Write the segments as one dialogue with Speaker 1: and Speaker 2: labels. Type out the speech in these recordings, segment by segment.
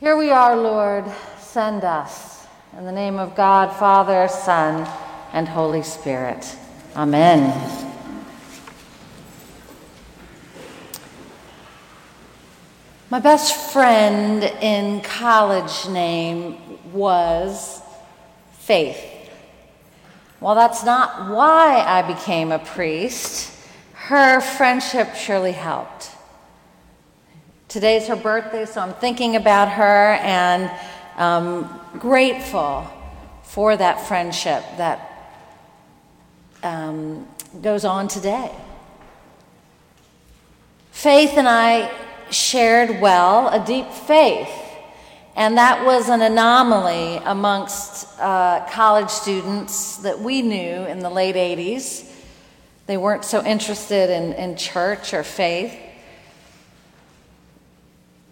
Speaker 1: Here we are, Lord, send us. In the name of God, Father, Son, and Holy Spirit. Amen. My best friend in college name was Faith. While that's not why I became a priest, her friendship surely helped. Today's her birthday, so I'm thinking about her and um, grateful for that friendship that um, goes on today. Faith and I shared well a deep faith, and that was an anomaly amongst uh, college students that we knew in the late 80s. They weren't so interested in, in church or faith.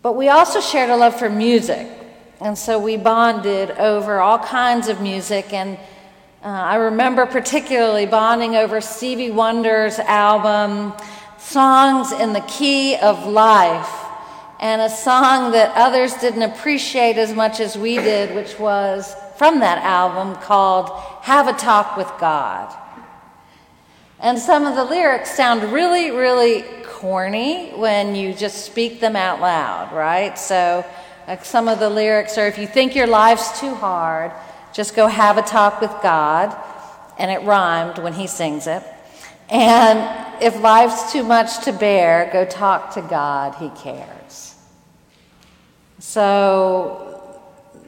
Speaker 1: But we also shared a love for music, and so we bonded over all kinds of music. And uh, I remember particularly bonding over Stevie Wonder's album songs in the key of life, and a song that others didn't appreciate as much as we did, which was from that album called Have a Talk with God. And some of the lyrics sound really, really corny when you just speak them out loud, right? So, like some of the lyrics are if you think your life's too hard, just go have a talk with God. And it rhymed when he sings it. And if life's too much to bear, go talk to God, He cares. So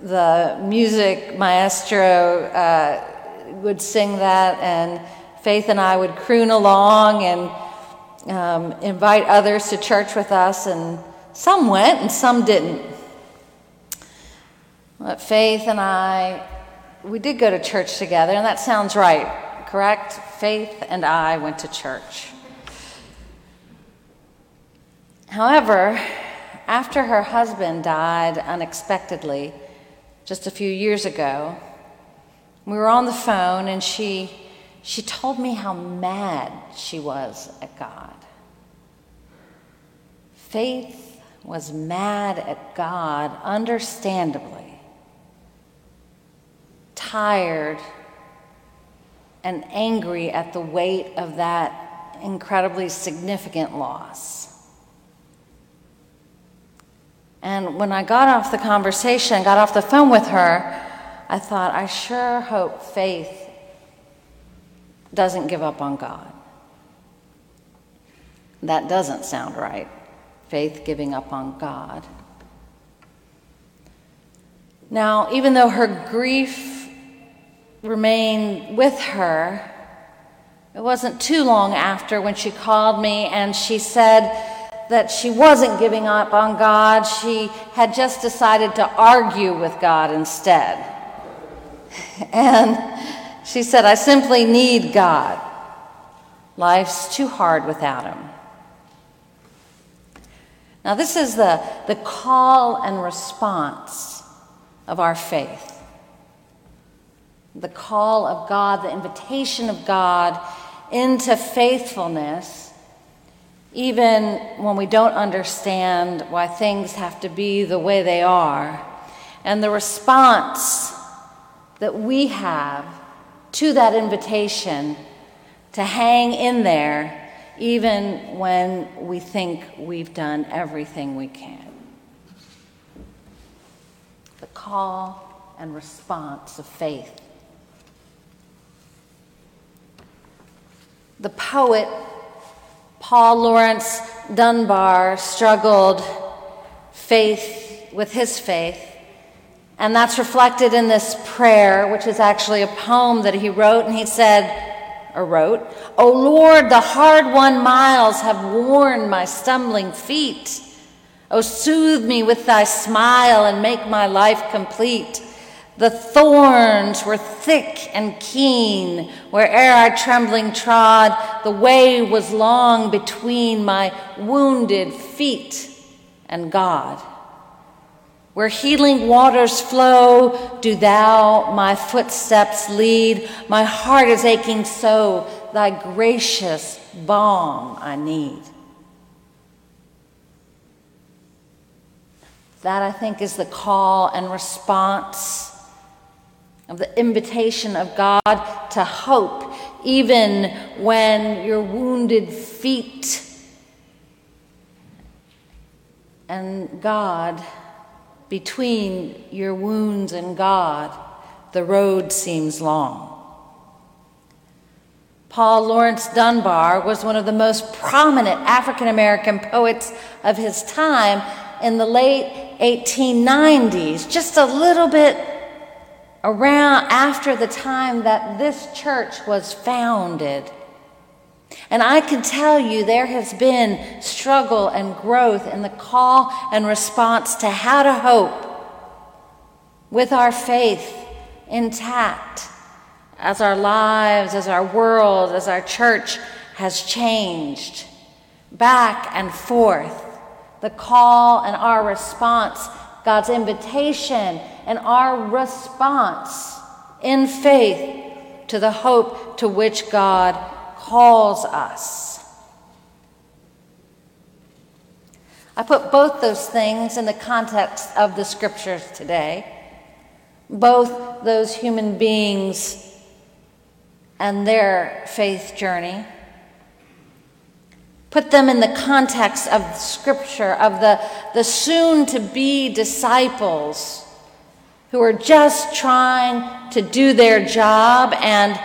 Speaker 1: the music maestro uh, would sing that, and Faith and I would croon along and um, invite others to church with us, and some went and some didn't. But Faith and I, we did go to church together, and that sounds right correct? Faith and I went to church. However, after her husband died unexpectedly just a few years ago, we were on the phone and she, she told me how mad she was at God. Faith was mad at God, understandably, tired and angry at the weight of that incredibly significant loss. And when I got off the conversation, got off the phone with her, I thought, I sure hope faith doesn't give up on God. That doesn't sound right. Faith giving up on God. Now, even though her grief remained with her. It wasn't too long after when she called me and she said that she wasn't giving up on God. She had just decided to argue with God instead. And she said, I simply need God. Life's too hard without Him. Now, this is the, the call and response of our faith the call of God, the invitation of God into faithfulness, even when we don't understand why things have to be the way they are, and the response that we have to that invitation to hang in there even when we think we've done everything we can. The call and response of faith. The poet Paul Laurence Dunbar struggled faith with his faith. And that's reflected in this prayer, which is actually a poem that he wrote. And he said, or wrote, O Lord, the hard won miles have worn my stumbling feet. O soothe me with thy smile and make my life complete. The thorns were thick and keen, where'er I trembling trod, the way was long between my wounded feet and God. Where healing waters flow, do thou my footsteps lead. My heart is aching so, thy gracious balm I need. That, I think, is the call and response of the invitation of God to hope, even when your wounded feet and God, between your wounds and God, the road seems long. Paul Laurence Dunbar was one of the most prominent African American poets of his time in the late 1890s, just a little bit around after the time that this church was founded. And I can tell you there has been struggle and growth in the call and response to how to hope with our faith intact as our lives, as our world, as our church has changed back and forth. The call and our response, God's invitation and our response in faith to the hope to which God calls us. I put both those things in the context of the scriptures today. Both those human beings and their faith journey. Put them in the context of Scripture, of the, the soon to be disciples who are just trying to do their job and,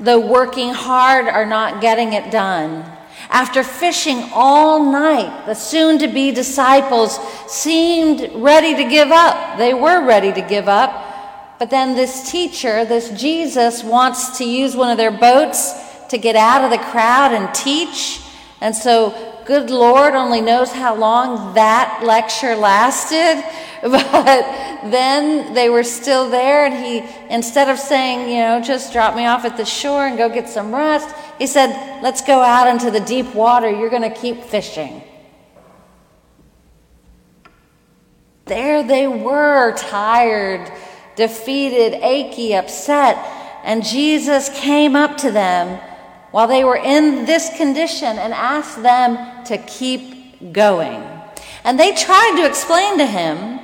Speaker 1: though working hard, are not getting it done. After fishing all night, the soon to be disciples seemed ready to give up. They were ready to give up but then this teacher, this Jesus, wants to use one of their boats to get out of the crowd and teach. And so, good Lord only knows how long that lecture lasted. But then they were still there, and he, instead of saying, you know, just drop me off at the shore and go get some rest, he said, let's go out into the deep water. You're going to keep fishing. There they were, tired defeated, achy, upset. And Jesus came up to them while they were in this condition and asked them to keep going. And they tried to explain to him.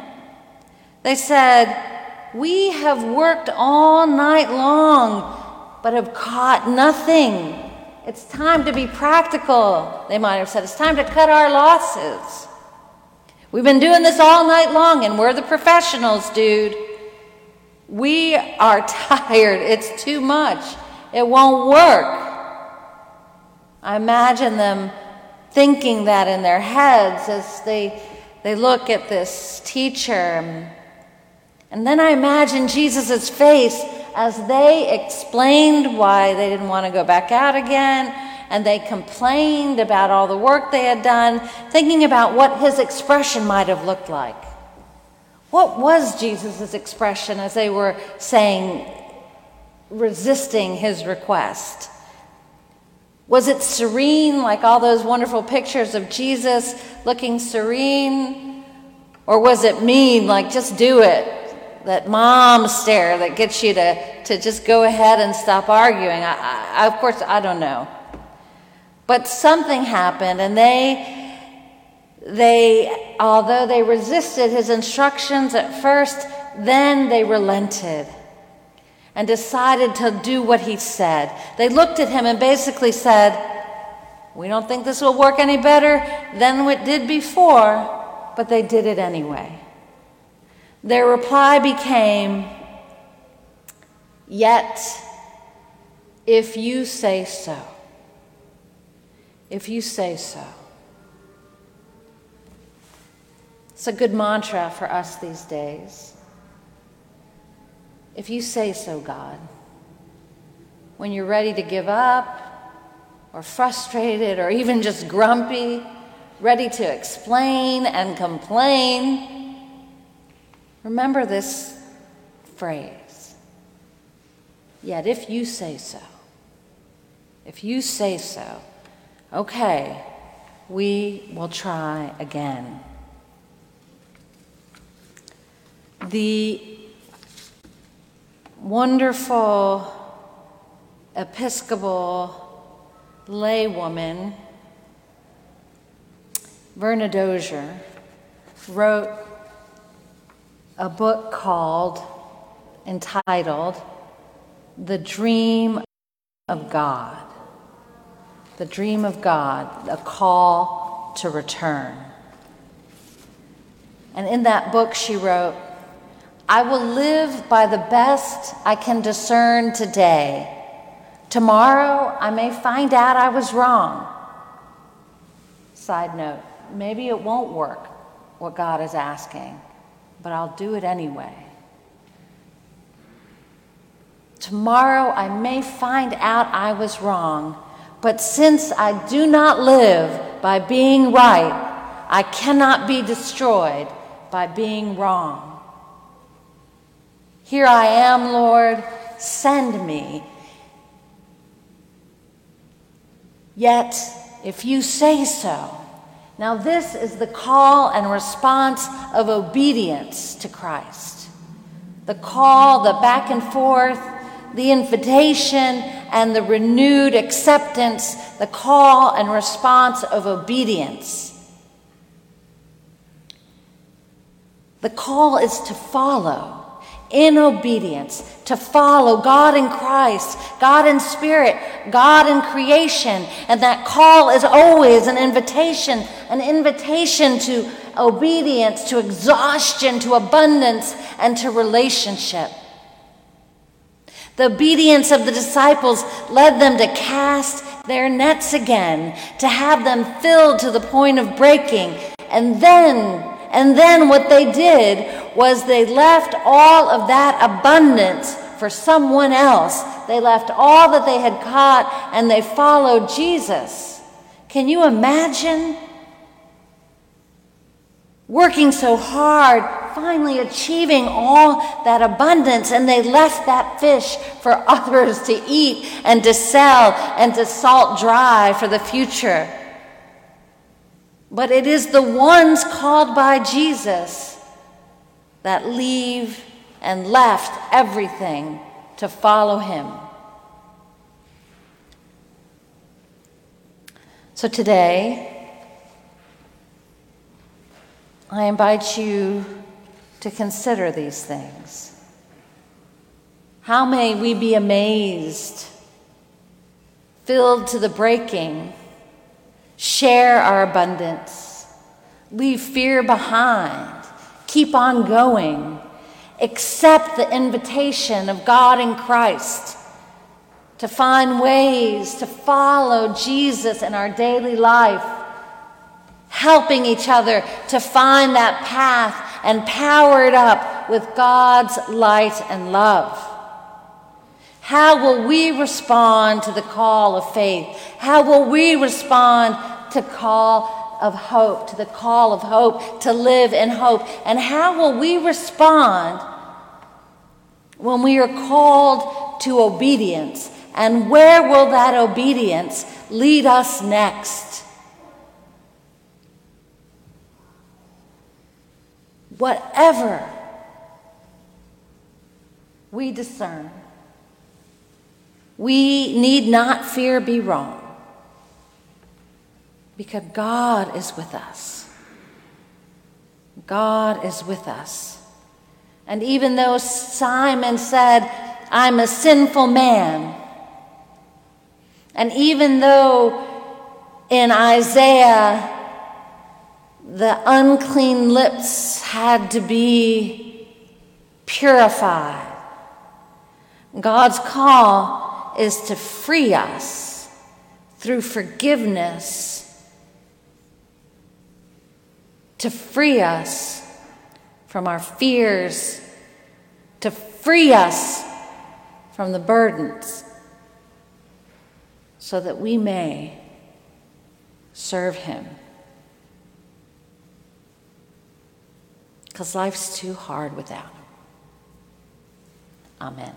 Speaker 1: They said, We have worked all night long, but have caught nothing. It's time to be practical, they might have said. It's time to cut our losses. We've been doing this all night long, and we're the professionals, dude. We are tired. It's too much. It won't work. I imagine them thinking that in their heads as they, they look at this teacher. And then I imagine Jesus' face as they explained why they didn't want to go back out again and they complained about all the work they had done, thinking about what his expression might have looked like. What was Jesus' expression as they were saying, resisting his request? Was it serene, like all those wonderful pictures of Jesus looking serene? Or was it mean, like just do it? That mom stare that gets you to, to just go ahead and stop arguing? I, I, of course, I don't know. But something happened, and they they, although they resisted his instructions at first, then they relented and decided to do what he said. They looked at him and basically said, We don't think this will work any better than it did before, but they did it anyway. Their reply became, Yet, if you say so, if you say so. It's a good mantra for us these days. If you say so, God, when you're ready to give up, or frustrated, or even just grumpy, ready to explain and complain, remember this phrase. Yet if you say so, if you say so, okay, we will try again. the wonderful Episcopal laywoman, Verna Dozier, wrote a book called, entitled, The Dream of God. The Dream of God, a call to return. And in that book, she wrote, I will live by the best I can discern today. Tomorrow, I may find out I was wrong. Side note, maybe it won't work what God is asking, but I'll do it anyway. Tomorrow I may find out I was wrong, but since I do not live by being right, I cannot be destroyed by being wrong. Here I am, Lord, send me. Yet, if you say so, now, this is the call and response of obedience to Christ. The call, the back and forth, the invitation, and the renewed acceptance, the call and response of obedience. The call is to follow in obedience, to follow God in Christ, God in spirit, God in creation. And that call is always an invitation, an invitation to obedience, to exhaustion, to abundance, and to relationship. The obedience of the disciples led them to cast their nets again, to have them filled to the point of breaking, and then and then what they did was they left all of that abundance for someone else. They left all that they had caught and they followed Jesus. Can you imagine? Working so hard, finally achieving all that abundance, and they left that fish for others to eat and to sell and to salt dry for the future. But it is the ones called by Jesus that leave and left everything to follow him. So today, I invite you to consider these things. How may we be amazed, filled to the breaking? Share our abundance, leave fear behind, keep on going, accept the invitation of God in Christ to find ways to follow Jesus in our daily life, helping each other to find that path and power it up with God's light and love. How will we respond to the call of faith? How will we respond to call of hope, to the call of hope, to live in hope? And how will we respond when we are called to obedience? And where will that obedience lead us next? Whatever we discern we need not fear be wrong because God is with us. God is with us. And even though Simon said, I'm a sinful man, and even though in Isaiah the unclean lips had to be purified, God's call is to free us through forgiveness, to free us from our fears, to free us from the burdens, so that we may serve Him. Because life's too hard without Him. Amen.